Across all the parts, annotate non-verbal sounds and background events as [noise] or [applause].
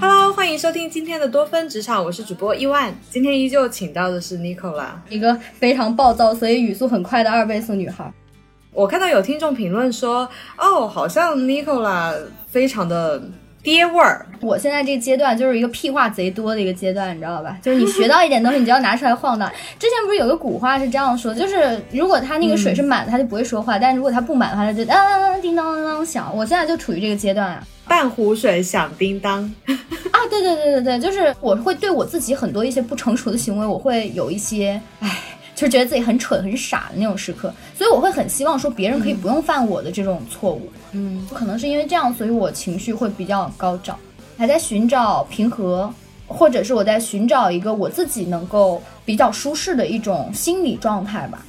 Hello，欢迎收听今天的多芬职场，我是主播伊万。今天依旧请到的是 Nicola，一个非常暴躁，所以语速很快的二倍速女孩。我看到有听众评论说，哦，好像 Nicola 非常的。爹味儿，我现在这个阶段就是一个屁话贼多的一个阶段，你知道吧？[laughs] 就是你学到一点东西，你就要拿出来晃荡。[laughs] 之前不是有个古话是这样说，就是如果他那个水是满的，他就不会说话；但如果他不满的话，他就当叮当当当响。我现在就处于这个阶段啊，半壶水响叮当。啊，对对对对对，就是我会对我自己很多一些不成熟的行为，我会有一些，唉。就觉得自己很蠢很傻的那种时刻，所以我会很希望说别人可以不用犯我的这种错误。嗯，可能是因为这样，所以我情绪会比较高涨，还在寻找平和，或者是我在寻找一个我自己能够比较舒适的一种心理状态吧。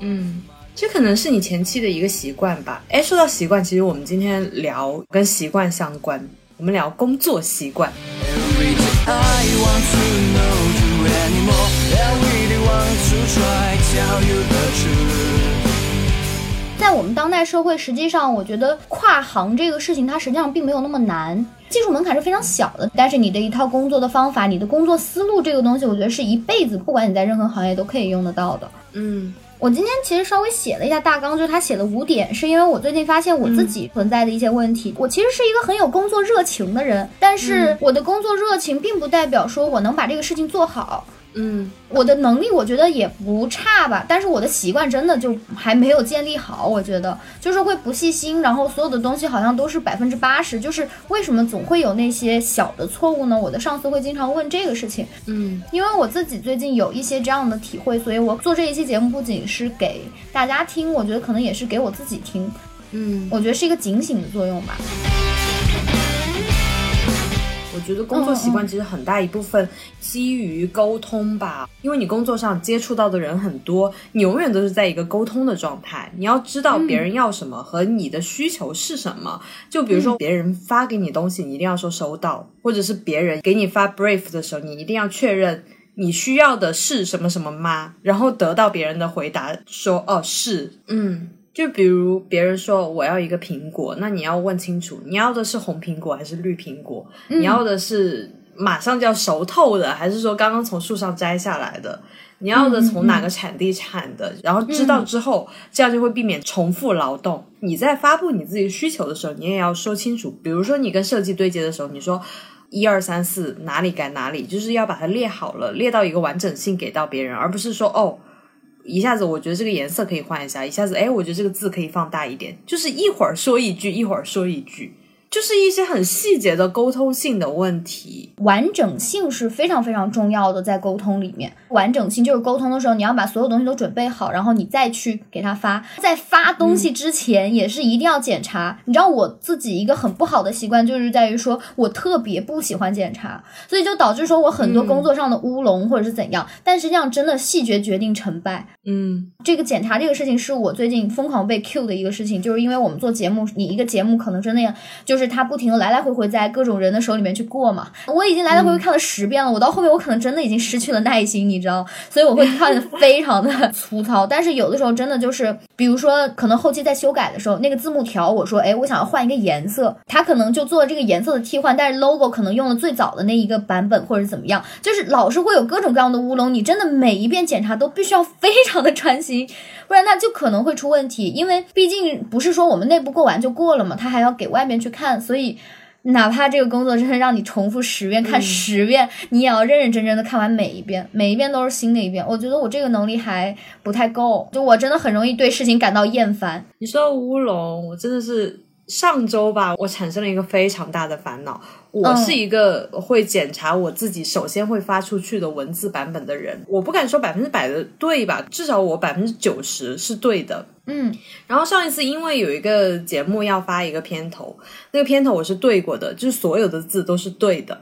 嗯，这可能是你前期的一个习惯吧。哎，说到习惯，其实我们今天聊跟习惯相关，我们聊工作习惯。在我们当代社会，实际上我觉得跨行这个事情，它实际上并没有那么难，技术门槛是非常小的。但是你的一套工作的方法，你的工作思路，这个东西，我觉得是一辈子，不管你在任何行业都可以用得到的。嗯，我今天其实稍微写了一下大纲，就是他写的五点，是因为我最近发现我自己存在的一些问题。我其实是一个很有工作热情的人，但是我的工作热情并不代表说我能把这个事情做好。嗯，我的能力我觉得也不差吧，但是我的习惯真的就还没有建立好。我觉得就是会不细心，然后所有的东西好像都是百分之八十。就是为什么总会有那些小的错误呢？我的上司会经常问这个事情。嗯，因为我自己最近有一些这样的体会，所以我做这一期节目不仅是给大家听，我觉得可能也是给我自己听。嗯，我觉得是一个警醒的作用吧。我觉得工作习惯其实很大一部分基于沟通吧，因为你工作上接触到的人很多，你永远都是在一个沟通的状态。你要知道别人要什么和你的需求是什么。就比如说别人发给你东西，你一定要说收到；或者是别人给你发 brief 的时候，你一定要确认你需要的是什么什么吗？然后得到别人的回答说哦是，嗯。就比如别人说我要一个苹果，那你要问清楚，你要的是红苹果还是绿苹果？你要的是马上就要熟透的，还是说刚刚从树上摘下来的？你要的从哪个产地产的？然后知道之后，这样就会避免重复劳动。你在发布你自己需求的时候，你也要说清楚。比如说你跟设计对接的时候，你说一二三四哪里改哪里，就是要把它列好了，列到一个完整性给到别人，而不是说哦。一下子我觉得这个颜色可以换一下，一下子哎，我觉得这个字可以放大一点，就是一会儿说一句，一会儿说一句。就是一些很细节的沟通性的问题，完整性是非常非常重要的，在沟通里面，完整性就是沟通的时候，你要把所有东西都准备好，然后你再去给他发。在发东西之前，也是一定要检查。你知道我自己一个很不好的习惯，就是在于说我特别不喜欢检查，所以就导致说我很多工作上的乌龙或者是怎样。但实际上，真的细节决定成败。嗯，这个检查这个事情是我最近疯狂被 Q 的一个事情，就是因为我们做节目，你一个节目可能真的要就。就是他不停的来来回回在各种人的手里面去过嘛，我已经来来回回看了十遍了，我到后面我可能真的已经失去了耐心，你知道，所以我会看的非常的 [laughs] 粗糙。但是有的时候真的就是，比如说可能后期在修改的时候，那个字幕条我说，哎，我想要换一个颜色，他可能就做了这个颜色的替换，但是 logo 可能用了最早的那一个版本或者怎么样，就是老是会有各种各样的乌龙，你真的每一遍检查都必须要非常的专心，不然它就可能会出问题，因为毕竟不是说我们内部过完就过了嘛，他还要给外面去看。所以，哪怕这个工作真的让你重复十遍看十遍，你也要认认真真的看完每一遍，每一遍都是新的一遍。我觉得我这个能力还不太够，就我真的很容易对事情感到厌烦。你说乌龙，我真的是。上周吧，我产生了一个非常大的烦恼。我是一个会检查我自己首先会发出去的文字版本的人，我不敢说百分之百的对吧？至少我百分之九十是对的。嗯，然后上一次因为有一个节目要发一个片头，那个片头我是对过的，就是所有的字都是对的。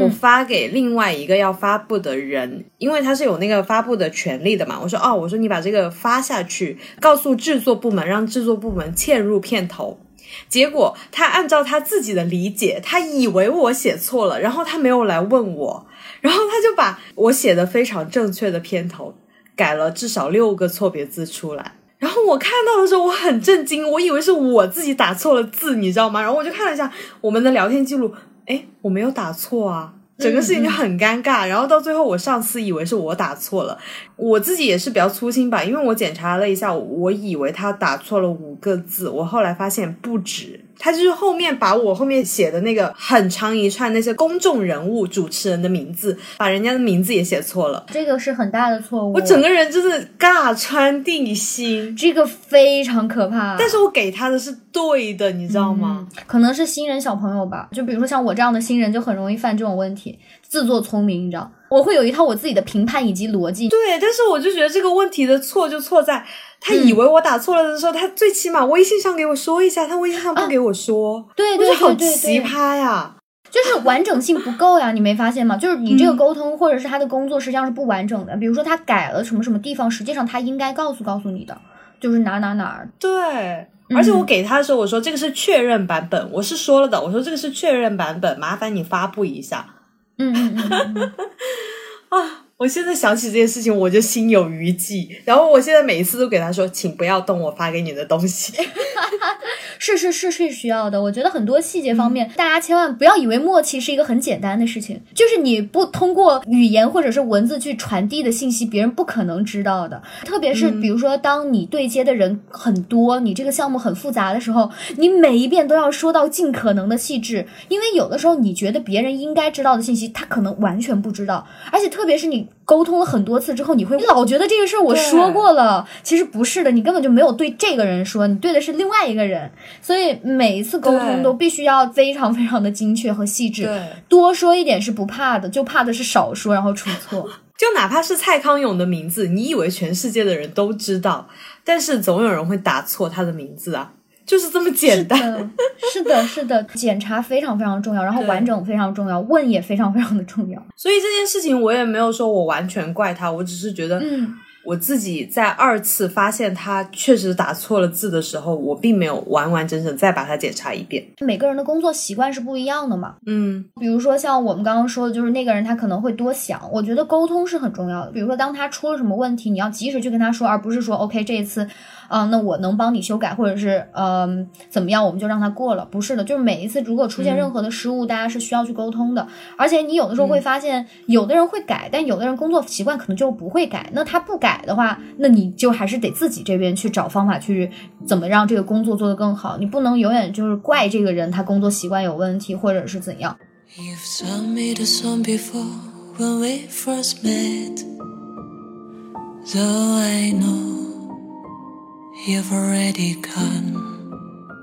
我发给另外一个要发布的人，因为他是有那个发布的权利的嘛。我说哦，我说你把这个发下去，告诉制作部门，让制作部门嵌入片头。结果他按照他自己的理解，他以为我写错了，然后他没有来问我，然后他就把我写的非常正确的片头改了至少六个错别字出来。然后我看到的时候，我很震惊，我以为是我自己打错了字，你知道吗？然后我就看了一下我们的聊天记录，哎，我没有打错啊。整个事情就很尴尬，然后到最后我上司以为是我打错了，我自己也是比较粗心吧，因为我检查了一下，我以为他打错了五个字，我后来发现不止。他就是后面把我后面写的那个很长一串那些公众人物、主持人的名字，把人家的名字也写错了，这个是很大的错误。我整个人真的尬穿地心，这个非常可怕。但是我给他的是对的，你知道吗？可能是新人小朋友吧，就比如说像我这样的新人，就很容易犯这种问题，自作聪明，你知道？我会有一套我自己的评判以及逻辑。对，但是我就觉得这个问题的错就错在。他以为我打错了的时候，他最起码微信上给我说一下，他微信上不给我说，对对对对，好奇葩呀！[laughs] 就是完整性不够呀，你没发现吗？就是你这个沟通或者是他的工作实际上是不完整的。比如说他改了什么什么地方，实际上他应该告诉告诉你的，就是哪哪哪儿。对，而且我给他的时候，我说这个是确认版本，我是说了的，我说这个是确认版本，麻烦你发布一下。嗯嗯嗯 [laughs] 啊。我现在想起这件事情，我就心有余悸。然后我现在每一次都给他说，请不要动我发给你的东西。[laughs] 是是是是需要的。我觉得很多细节方面，大家千万不要以为默契是一个很简单的事情，就是你不通过语言或者是文字去传递的信息，别人不可能知道的。特别是比如说，当你对接的人很多，你这个项目很复杂的时候，你每一遍都要说到尽可能的细致，因为有的时候你觉得别人应该知道的信息，他可能完全不知道。而且特别是你。沟通了很多次之后，你会老觉得这个事儿我说过了，其实不是的，你根本就没有对这个人说，你对的是另外一个人。所以每一次沟通都必须要非常非常的精确和细致，多说一点是不怕的，就怕的是少说然后出错。[laughs] 就哪怕是蔡康永的名字，你以为全世界的人都知道，但是总有人会打错他的名字啊。就是这么简单，是的，是的，检查非常非常重要，然后完整非常重要，问也非常非常的重要。所以这件事情我也没有说我完全怪他，我只是觉得，嗯。我自己在二次发现他确实打错了字的时候，我并没有完完整整再把它检查一遍。每个人的工作习惯是不一样的嘛，嗯，比如说像我们刚刚说的，就是那个人他可能会多想。我觉得沟通是很重要的。比如说当他出了什么问题，你要及时去跟他说，而不是说 OK 这一次，嗯，那我能帮你修改，或者是嗯怎么样，我们就让他过了。不是的，就是每一次如果出现任何的失误，大家是需要去沟通的。而且你有的时候会发现，有的人会改，但有的人工作习惯可能就不会改。那他不改的话，那你就还是得自己这边去找方法去怎么让这个工作做得更好，你不能永远就是怪这个人他工作习惯有问题或者是怎样。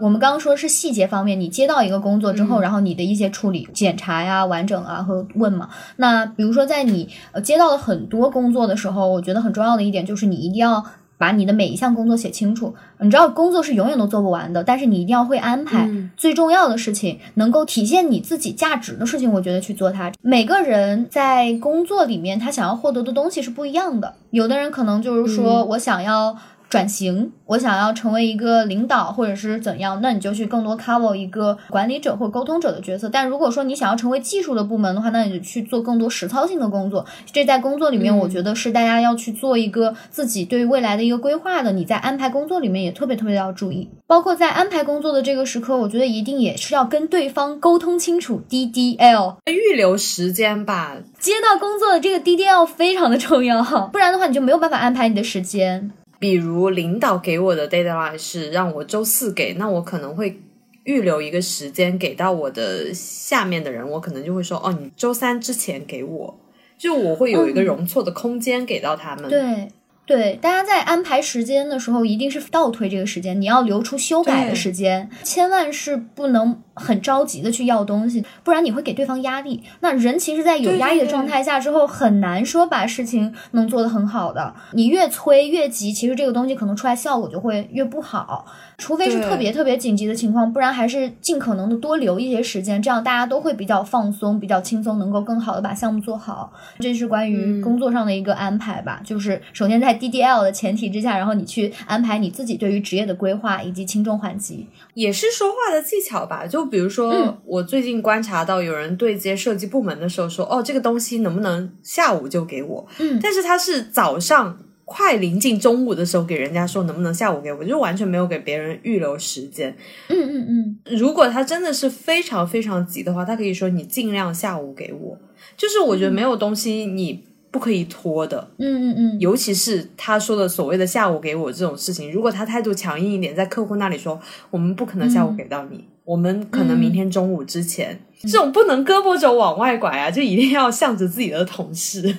我们刚刚说是细节方面，你接到一个工作之后，然后你的一些处理、检查呀、完整啊和问嘛。那比如说在你呃接到了很多工作的时候，我觉得很重要的一点就是你一定要把你的每一项工作写清楚。你知道工作是永远都做不完的，但是你一定要会安排最重要的事情，能够体现你自己价值的事情，我觉得去做它。每个人在工作里面他想要获得的东西是不一样的，有的人可能就是说我想要。转型，我想要成为一个领导或者是怎样，那你就去更多 cover 一个管理者或沟通者的角色。但如果说你想要成为技术的部门的话，那你就去做更多实操性的工作。这在工作里面，我觉得是大家要去做一个自己对未来的一个规划的。你在安排工作里面也特别特别的要注意，包括在安排工作的这个时刻，我觉得一定也是要跟对方沟通清楚 DDL，预留时间吧。接到工作的这个 DDL 非常的重要，不然的话你就没有办法安排你的时间。比如领导给我的 deadline 是让我周四给，那我可能会预留一个时间给到我的下面的人，我可能就会说，哦，你周三之前给我，就我会有一个容错的空间给到他们。对，对，大家在安排时间的时候，一定是倒推这个时间，你要留出修改的时间，千万是不能很着急的去要东西，不然你会给对方压力。那人其实，在有压力的状态下之后，很难说把事情能做得很好的。你越催越急，其实这个东西可能出来效果就会越不好。除非是特别特别紧急的情况，不然还是尽可能的多留一些时间，这样大家都会比较放松、比较轻松，能够更好的把项目做好。这是关于工作上的一个安排吧，就是首先在 DDL 的前提之下，然后你去安排你自己对于职业的规划以及轻重缓急，也是说话的技巧吧。就比如说，我最近观察到有人对接设计部门的时候说：“哦，这个东西能不能下午就给我？”嗯，但是他是早上。快临近中午的时候，给人家说能不能下午给我，就完全没有给别人预留时间。嗯嗯嗯，如果他真的是非常非常急的话，他可以说你尽量下午给我。就是我觉得没有东西你不可以拖的。嗯嗯嗯，尤其是他说的所谓的下午给我这种事情，如果他态度强硬一点，在客户那里说我们不可能下午给到你，我们可能明天中午之前。这种不能胳膊肘往外拐啊，就一定要向着自己的同事。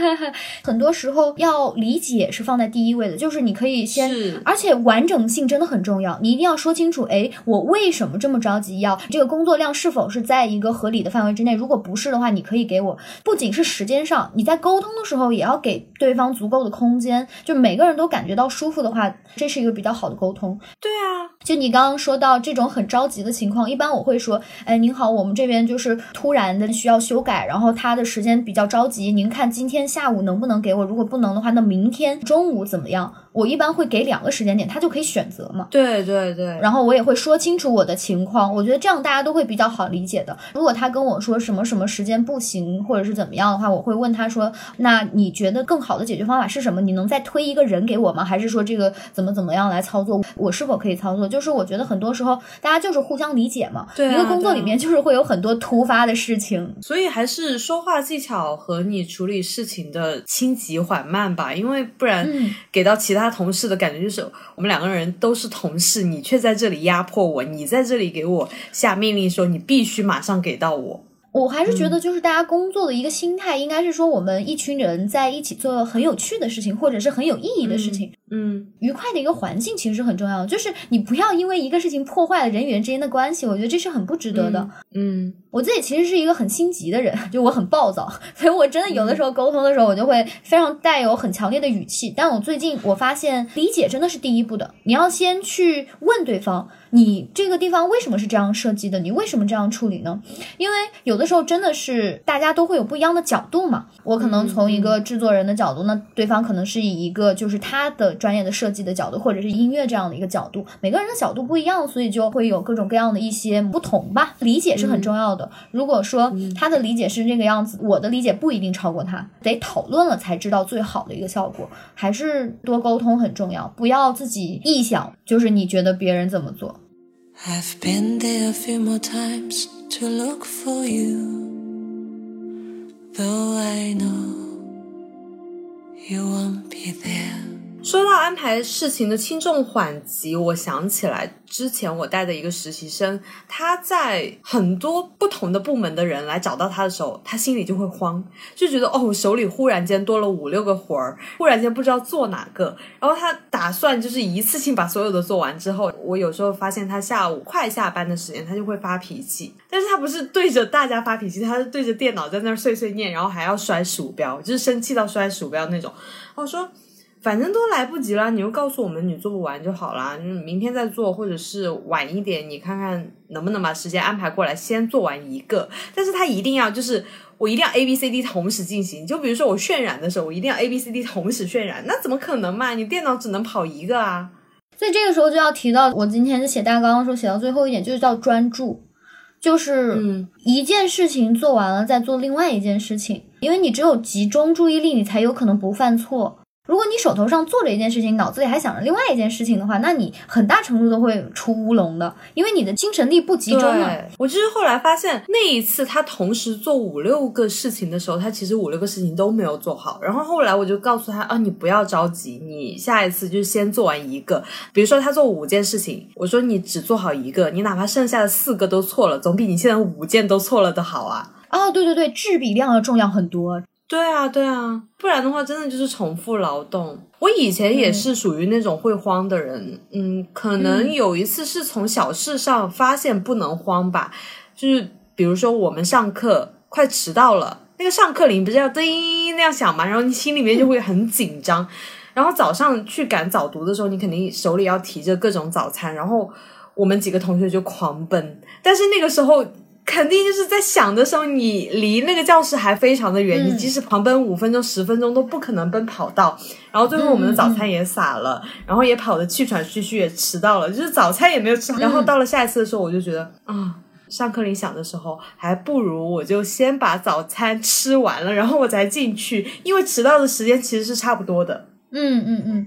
[laughs] 很多时候要理解是放在第一位的，就是你可以先，而且完整性真的很重要，你一定要说清楚，哎，我为什么这么着急要这个工作量是否是在一个合理的范围之内？如果不是的话，你可以给我，不仅是时间上，你在沟通的时候也要给对方足够的空间，就每个人都感觉到舒服的话，这是一个比较好的沟通。对啊，就你刚刚说到这种很着急的情况，一般我会说，哎，您好，我们这。这边就是突然的需要修改，然后他的时间比较着急，您看今天下午能不能给我？如果不能的话，那明天中午怎么样？我一般会给两个时间点，他就可以选择嘛。对对对，然后我也会说清楚我的情况，我觉得这样大家都会比较好理解的。如果他跟我说什么什么时间不行，或者是怎么样的话，我会问他说：“那你觉得更好的解决方法是什么？你能再推一个人给我吗？还是说这个怎么怎么样来操作？我是否可以操作？”就是我觉得很多时候大家就是互相理解嘛。对，一个工作里面就是会有很多突发的事情，所以还是说话技巧和你处理事情的轻急缓慢吧，因为不然给到其他同事的感觉。就是我们两个人都是同事，你却在这里压迫我，你在这里给我下命令，说你必须马上给到我。我还是觉得，就是大家工作的一个心态，应该是说我们一群人在一起做很有趣的事情，或者是很有意义的事情。嗯，愉快的一个环境其实是很重要的，就是你不要因为一个事情破坏了人与人之间的关系，我觉得这是很不值得的。嗯，我自己其实是一个很心急的人，[laughs] 就我很暴躁，所以我真的有的时候沟通的时候，我就会非常带有很强烈的语气。但我最近我发现，理解真的是第一步的，你要先去问对方，你这个地方为什么是这样设计的？你为什么这样处理呢？因为有的时候真的是大家都会有不一样的角度嘛。我可能从一个制作人的角度，那对方可能是以一个就是他的。专业的设计的角度，或者是音乐这样的一个角度，每个人的角度不一样，所以就会有各种各样的一些不同吧。理解是很重要的。如果说他的理解是这个样子，我的理解不一定超过他，得讨论了才知道最好的一个效果。还是多沟通很重要，不要自己臆想，就是你觉得别人怎么做。说到安排事情的轻重缓急，我想起来之前我带的一个实习生，他在很多不同的部门的人来找到他的时候，他心里就会慌，就觉得哦，手里忽然间多了五六个活儿，忽然间不知道做哪个。然后他打算就是一次性把所有的做完之后，我有时候发现他下午快下班的时间，他就会发脾气。但是他不是对着大家发脾气，他是对着电脑在那碎碎念，然后还要摔鼠标，就是生气到摔鼠标那种。我说。反正都来不及了，你就告诉我们你做不完就好了，你明天再做，或者是晚一点，你看看能不能把时间安排过来，先做完一个。但是他一定要就是我一定要 A B C D 同时进行，就比如说我渲染的时候，我一定要 A B C D 同时渲染，那怎么可能嘛？你电脑只能跑一个啊。所以这个时候就要提到我今天写大纲的时候写到最后一点，就是叫专注，就是一件事情做完了再做另外一件事情，因为你只有集中注意力，你才有可能不犯错。如果你手头上做着一件事情，脑子里还想着另外一件事情的话，那你很大程度都会出乌龙的，因为你的精神力不集中了。我就是后来发现，那一次他同时做五六个事情的时候，他其实五六个事情都没有做好。然后后来我就告诉他啊，你不要着急，你下一次就先做完一个。比如说他做五件事情，我说你只做好一个，你哪怕剩下的四个都错了，总比你现在五件都错了的好啊。哦，对对对，质比量要重要很多。对啊，对啊，不然的话真的就是重复劳动。我以前也是属于那种会慌的人，嗯，可能有一次是从小事上发现不能慌吧，就是比如说我们上课快迟到了，那个上课铃不是要叮那样响嘛，然后你心里面就会很紧张。然后早上去赶早读的时候，你肯定手里要提着各种早餐，然后我们几个同学就狂奔，但是那个时候。肯定就是在想的时候，你离那个教室还非常的远，你即使狂奔五分钟、十分钟都不可能奔跑到。然后最后我们的早餐也洒了，然后也跑得气喘吁吁，也迟到了，就是早餐也没有吃好。然后到了下一次的时候，我就觉得啊，上课铃响的时候，还不如我就先把早餐吃完了，然后我再进去，因为迟到的时间其实是差不多的。嗯嗯嗯。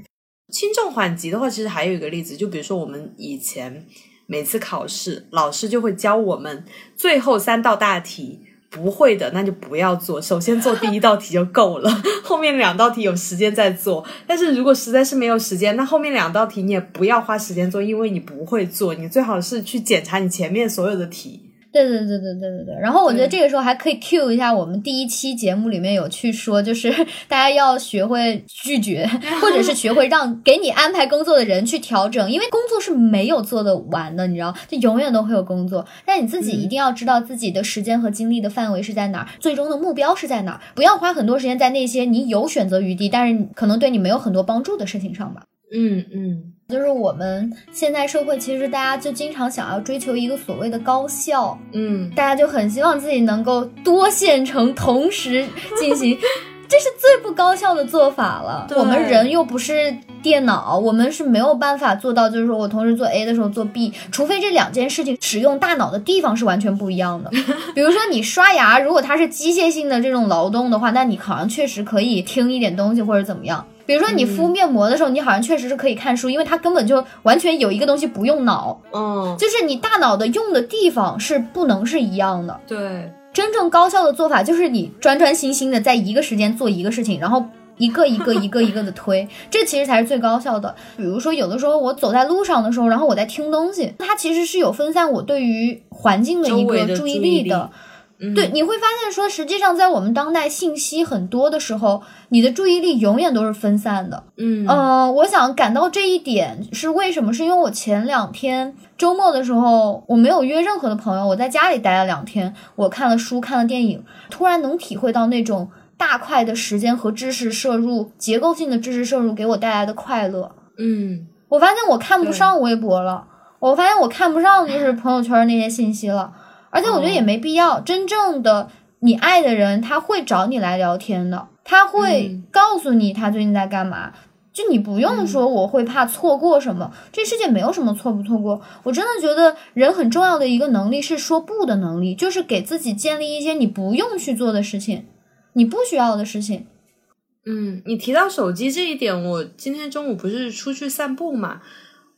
轻重缓急的话，其实还有一个例子，就比如说我们以前。每次考试，老师就会教我们最后三道大题，不会的那就不要做，首先做第一道题就够了，[laughs] 后面两道题有时间再做。但是如果实在是没有时间，那后面两道题你也不要花时间做，因为你不会做，你最好是去检查你前面所有的题。对对对对对对对，然后我觉得这个时候还可以 cue 一下我们第一期节目里面有去说，就是 [laughs] 大家要学会拒绝，[laughs] 或者是学会让给你安排工作的人去调整，因为工作是没有做得完的，你知道，就永远都会有工作，但你自己一定要知道自己的时间和精力的范围是在哪儿，最终的目标是在哪儿，不要花很多时间在那些你有选择余地，但是可能对你没有很多帮助的事情上吧。嗯嗯。就是我们现在社会，其实大家就经常想要追求一个所谓的高效，嗯，大家就很希望自己能够多线程同时进行，[laughs] 这是最不高效的做法了。我们人又不是电脑，我们是没有办法做到，就是说我同时做 A 的时候做 B，除非这两件事情使用大脑的地方是完全不一样的。[laughs] 比如说你刷牙，如果它是机械性的这种劳动的话，那你好像确实可以听一点东西或者怎么样。比如说你敷面膜的时候，你好像确实是可以看书，因为它根本就完全有一个东西不用脑，嗯，就是你大脑的用的地方是不能是一样的。对，真正高效的做法就是你专专心心的在一个时间做一个事情，然后一个一个一个一个的推，[laughs] 这其实才是最高效的。比如说有的时候我走在路上的时候，然后我在听东西，它其实是有分散我对于环境的一个注意力的。对，你会发现说，实际上在我们当代信息很多的时候，你的注意力永远都是分散的。嗯嗯，我想感到这一点是为什么？是因为我前两天周末的时候，我没有约任何的朋友，我在家里待了两天，我看了书，看了电影，突然能体会到那种大块的时间和知识摄入、结构性的知识摄入给我带来的快乐。嗯，我发现我看不上微博了，我发现我看不上就是朋友圈那些信息了。而且我觉得也没必要，真正的你爱的人他会找你来聊天的，他会告诉你他最近在干嘛，就你不用说我会怕错过什么，这世界没有什么错不错过。我真的觉得人很重要的一个能力是说不的能力，就是给自己建立一些你不用去做的事情，你不需要的事情。嗯，你提到手机这一点，我今天中午不是出去散步嘛，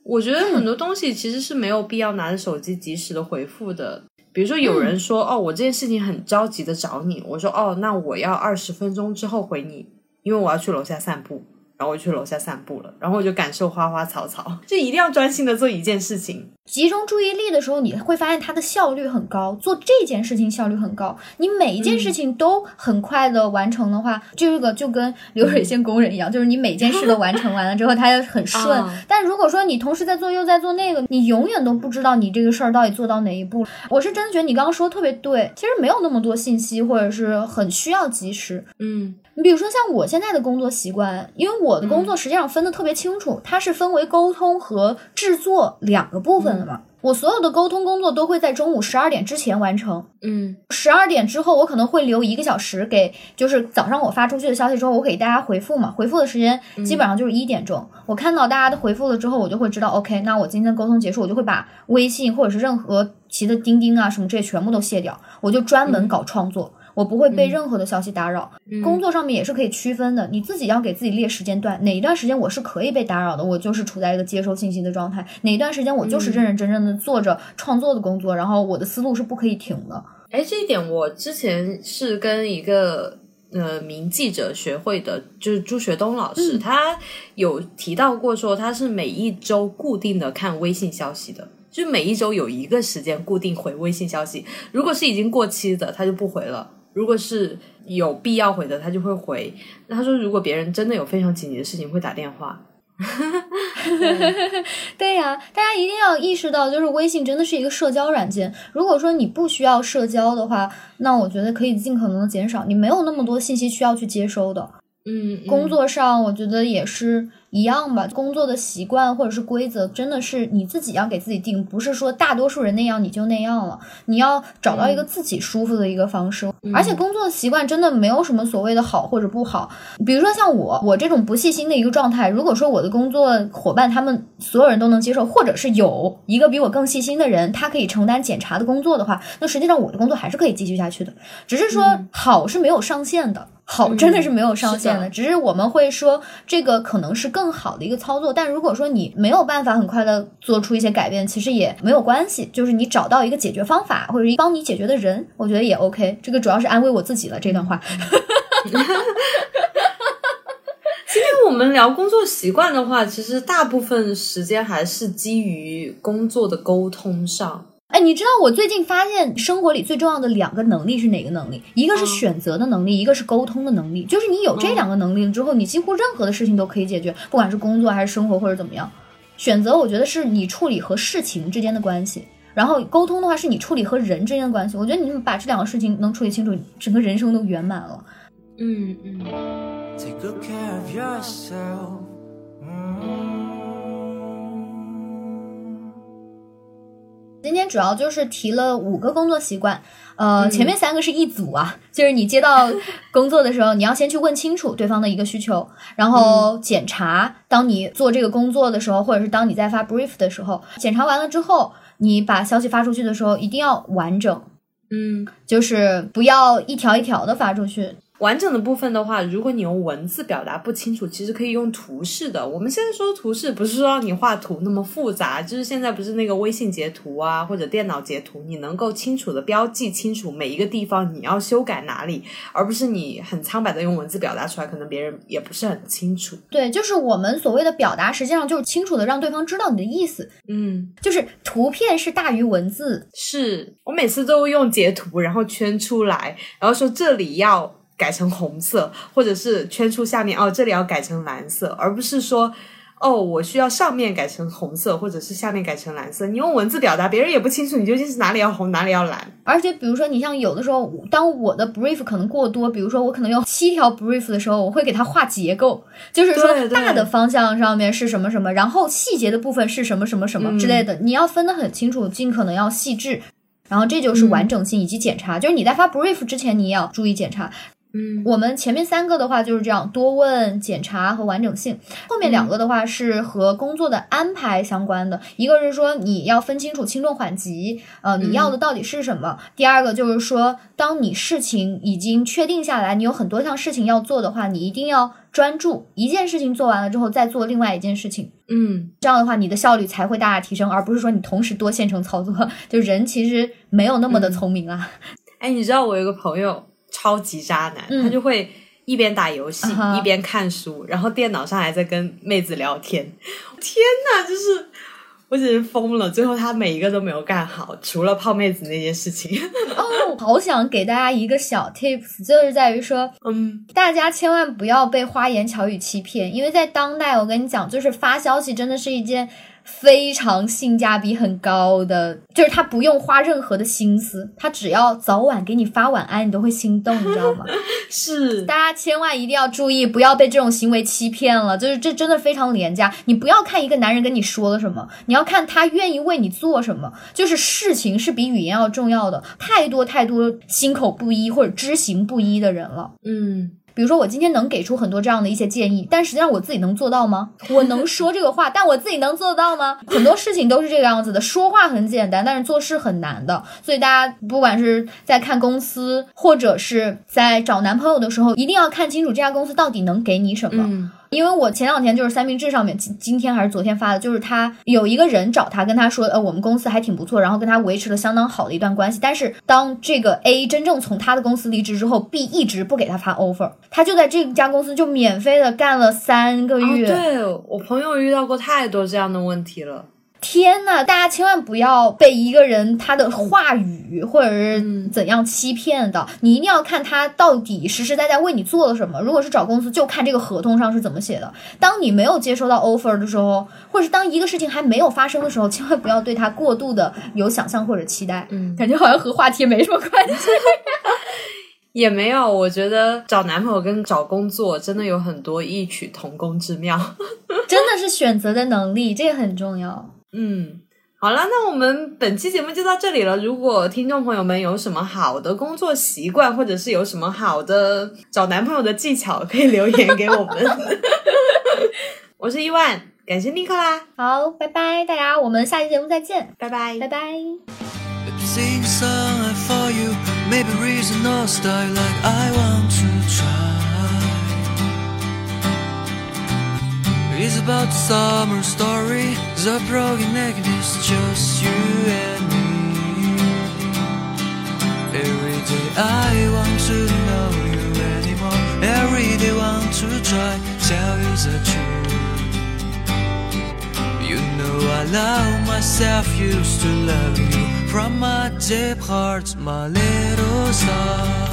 我觉得很多东西其实是没有必要拿着手机及时的回复的。比如说有人说哦，我这件事情很着急的找你，我说哦，那我要二十分钟之后回你，因为我要去楼下散步。然后我去楼下散步了，然后我就感受花花草草，[laughs] 就一定要专心的做一件事情，集中注意力的时候，你会发现它的效率很高，做这件事情效率很高。你每一件事情都很快的完成的话，这个就跟流水线工人一样，就是你每件事都完成完了之后，它就很顺。但如果说你同时在做又在做那个，你永远都不知道你这个事儿到底做到哪一步。我是真的觉得你刚刚说的特别对，其实没有那么多信息，或者是很需要及时。嗯。你比如说像我现在的工作习惯，因为我的工作实际上分的特别清楚，它是分为沟通和制作两个部分我所有的沟通工作都会在中午十二点之前完成，嗯，十二点之后我可能会留一个小时给，就是早上我发出去的消息之后，我给大家回复嘛。回复的时间基本上就是一点钟，我看到大家的回复了之后，我就会知道，OK，那我今天沟通结束，我就会把微信或者是任何其的钉钉啊什么这些全部都卸掉，我就专门搞创作。我不会被任何的消息打扰，工作上面也是可以区分的。你自己要给自己列时间段，哪一段时间我是可以被打扰的，我就是处在一个接收信息的状态；哪一段时间我就是认认真真的做着创作的工作，然后我的思路是不可以停的。哎，这一点我之前是跟一个呃名记者学会的，就是朱学东老师，他有提到过说他是每一周固定的看微信消息的，就每一周有一个时间固定回微信消息，如果是已经过期的，他就不回了。如果是有必要回的，他就会回。他说，如果别人真的有非常紧急的事情，会打电话。[laughs] 对呀，大家一定要意识到，就是微信真的是一个社交软件。如果说你不需要社交的话，那我觉得可以尽可能的减少，你没有那么多信息需要去接收的。嗯，工作上我觉得也是。一样吧，工作的习惯或者是规则，真的是你自己要给自己定，不是说大多数人那样你就那样了。你要找到一个自己舒服的一个方式，而且工作的习惯真的没有什么所谓的好或者不好。比如说像我，我这种不细心的一个状态，如果说我的工作伙伴他们所有人都能接受，或者是有一个比我更细心的人，他可以承担检查的工作的话，那实际上我的工作还是可以继续下去的。只是说好是没有上限的。好，真的是没有上限的，只是我们会说这个可能是更好的一个操作。但如果说你没有办法很快的做出一些改变，其实也没有关系，就是你找到一个解决方法，或者是帮你解决的人，我觉得也 OK。这个主要是安慰我自己了这段话。[laughs] 今天我们聊工作习惯的话，其实大部分时间还是基于工作的沟通上。哎，你知道我最近发现生活里最重要的两个能力是哪个能力？一个是选择的能力，一个是沟通的能力。就是你有这两个能力了之后，你几乎任何的事情都可以解决，不管是工作还是生活或者怎么样。选择，我觉得是你处理和事情之间的关系；然后沟通的话，是你处理和人之间的关系。我觉得你们把这两个事情能处理清楚，整个人生都圆满了。嗯嗯。今天主要就是提了五个工作习惯，呃，前面三个是一组啊，就是你接到工作的时候，你要先去问清楚对方的一个需求，然后检查。当你做这个工作的时候，或者是当你在发 brief 的时候，检查完了之后，你把消息发出去的时候，一定要完整，嗯，就是不要一条一条的发出去。完整的部分的话，如果你用文字表达不清楚，其实可以用图示的。我们现在说图示，不是说让你画图那么复杂，就是现在不是那个微信截图啊，或者电脑截图，你能够清楚的标记清楚每一个地方你要修改哪里，而不是你很苍白的用文字表达出来，可能别人也不是很清楚。对，就是我们所谓的表达，实际上就是清楚的让对方知道你的意思。嗯，就是图片是大于文字。是我每次都用截图，然后圈出来，然后说这里要。改成红色，或者是圈出下面哦，这里要改成蓝色，而不是说哦，我需要上面改成红色，或者是下面改成蓝色。你用文字表达，别人也不清楚你究竟是哪里要红，哪里要蓝。而且，比如说，你像有的时候，当我的 brief 可能过多，比如说我可能用七条 brief 的时候，我会给它画结构，就是说大的方向上面是什么什么，然后细节的部分是什么什么什么之类的，你要分得很清楚，尽可能要细致。然后这就是完整性以及检查，就是你在发 brief 之前，你也要注意检查。嗯，我们前面三个的话就是这样，多问、检查和完整性。后面两个的话是和工作的安排相关的，一个是说你要分清楚轻重缓急，呃，你要的到底是什么。第二个就是说，当你事情已经确定下来，你有很多项事情要做的话，你一定要专注一件事情做完了之后再做另外一件事情。嗯，这样的话你的效率才会大大提升，而不是说你同时多线程操作。就人其实没有那么的聪明啊。哎，你知道我有个朋友。超级渣男，他就会一边打游戏一边看书，然后电脑上还在跟妹子聊天。天呐，就是我简直疯了！最后他每一个都没有干好，除了泡妹子那件事情。哦，好想给大家一个小 tips，就是在于说，嗯，大家千万不要被花言巧语欺骗，因为在当代，我跟你讲，就是发消息真的是一件。非常性价比很高的，就是他不用花任何的心思，他只要早晚给你发晚安，你都会心动，你知道吗？[laughs] 是，大家千万一定要注意，不要被这种行为欺骗了。就是这真的非常廉价。你不要看一个男人跟你说了什么，你要看他愿意为你做什么。就是事情是比语言要重要的。太多太多心口不一或者知行不一的人了。嗯。比如说，我今天能给出很多这样的一些建议，但实际上我自己能做到吗？[laughs] 我能说这个话，但我自己能做到吗？[laughs] 很多事情都是这个样子的，说话很简单，但是做事很难的。所以大家不管是在看公司，或者是在找男朋友的时候，一定要看清楚这家公司到底能给你什么。因为我前两天就是三明治上面今今天还是昨天发的，就是他有一个人找他跟他说，呃，我们公司还挺不错，然后跟他维持了相当好的一段关系。但是当这个 A 真正从他的公司离职之后，B 一直不给他发 offer，他就在这家公司就免费的干了三个月。对我朋友遇到过太多这样的问题了。天呐，大家千万不要被一个人他的话语或者是怎样欺骗的，你一定要看他到底实实在在为你做了什么。如果是找公司，就看这个合同上是怎么写的。当你没有接收到 offer 的时候，或者是当一个事情还没有发生的时候，千万不要对他过度的有想象或者期待。嗯感觉好像和话题没什么关系。[laughs] 也没有，我觉得找男朋友跟找工作真的有很多异曲同工之妙。[laughs] 真的是选择的能力，这个很重要。嗯，好了，那我们本期节目就到这里了。如果听众朋友们有什么好的工作习惯，或者是有什么好的找男朋友的技巧，可以留言给我们。[laughs] 我是伊万，感谢尼克啦，好，拜拜，大家，我们下期节目再见，拜拜拜。拜。Sing song for you, maybe reason or style like I want It's about the summer story, the broken naked is just you and me. Every day I want to know you anymore. Every day want to try, tell you the truth. You know I love myself, used to love you from my deep heart, my little star.